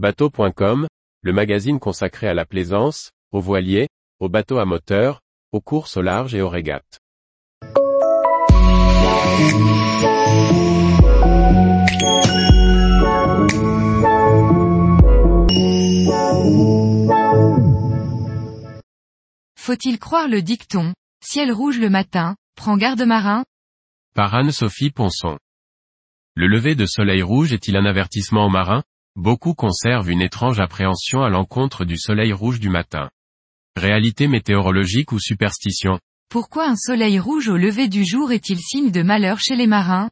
Bateau.com, le magazine consacré à la plaisance, aux voiliers, aux bateaux à moteur, aux courses au large et aux régates. Faut-il croire le dicton, ciel rouge le matin, prends garde marin Par Anne-Sophie Ponson. Le lever de soleil rouge est-il un avertissement aux marins? Beaucoup conservent une étrange appréhension à l'encontre du soleil rouge du matin. Réalité météorologique ou superstition? Pourquoi un soleil rouge au lever du jour est-il signe de malheur chez les marins?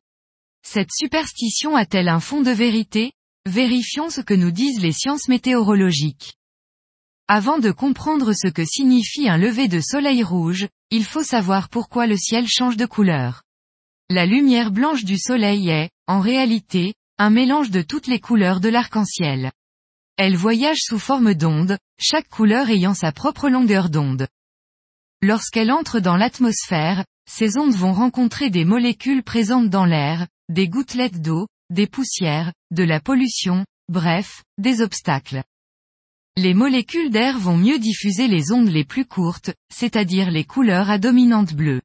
Cette superstition a-t-elle un fond de vérité? Vérifions ce que nous disent les sciences météorologiques. Avant de comprendre ce que signifie un lever de soleil rouge, il faut savoir pourquoi le ciel change de couleur. La lumière blanche du soleil est, en réalité, un mélange de toutes les couleurs de l'arc-en-ciel. Elle voyage sous forme d'ondes, chaque couleur ayant sa propre longueur d'onde. Lorsqu'elle entre dans l'atmosphère, ces ondes vont rencontrer des molécules présentes dans l'air, des gouttelettes d'eau, des poussières, de la pollution, bref, des obstacles. Les molécules d'air vont mieux diffuser les ondes les plus courtes, c'est-à-dire les couleurs à dominante bleue.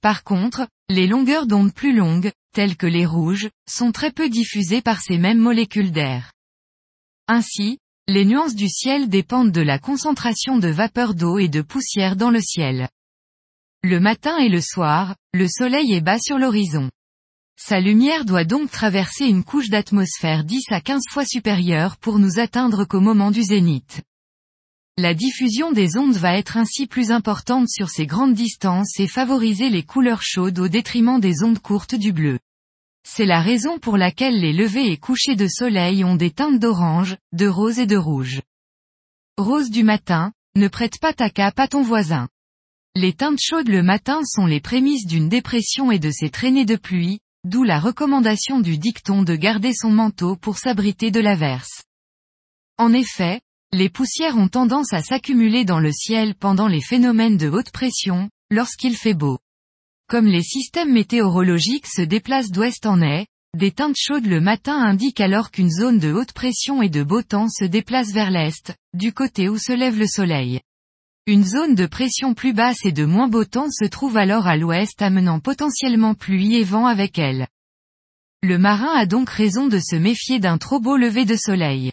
Par contre, les longueurs d'onde plus longues, telles que les rouges, sont très peu diffusées par ces mêmes molécules d'air. Ainsi, les nuances du ciel dépendent de la concentration de vapeur d'eau et de poussière dans le ciel. Le matin et le soir, le soleil est bas sur l'horizon. Sa lumière doit donc traverser une couche d'atmosphère 10 à 15 fois supérieure pour nous atteindre qu'au moment du zénith. La diffusion des ondes va être ainsi plus importante sur ces grandes distances et favoriser les couleurs chaudes au détriment des ondes courtes du bleu. C'est la raison pour laquelle les levées et couchers de soleil ont des teintes d'orange, de rose et de rouge. Rose du matin, ne prête pas ta cape à ton voisin. Les teintes chaudes le matin sont les prémices d'une dépression et de ses traînées de pluie, d'où la recommandation du dicton de garder son manteau pour s'abriter de l'averse. En effet, les poussières ont tendance à s'accumuler dans le ciel pendant les phénomènes de haute pression, lorsqu'il fait beau. Comme les systèmes météorologiques se déplacent d'ouest en est, des teintes chaudes le matin indiquent alors qu'une zone de haute pression et de beau temps se déplace vers l'est, du côté où se lève le soleil. Une zone de pression plus basse et de moins beau temps se trouve alors à l'ouest amenant potentiellement pluie et vent avec elle. Le marin a donc raison de se méfier d'un trop beau lever de soleil.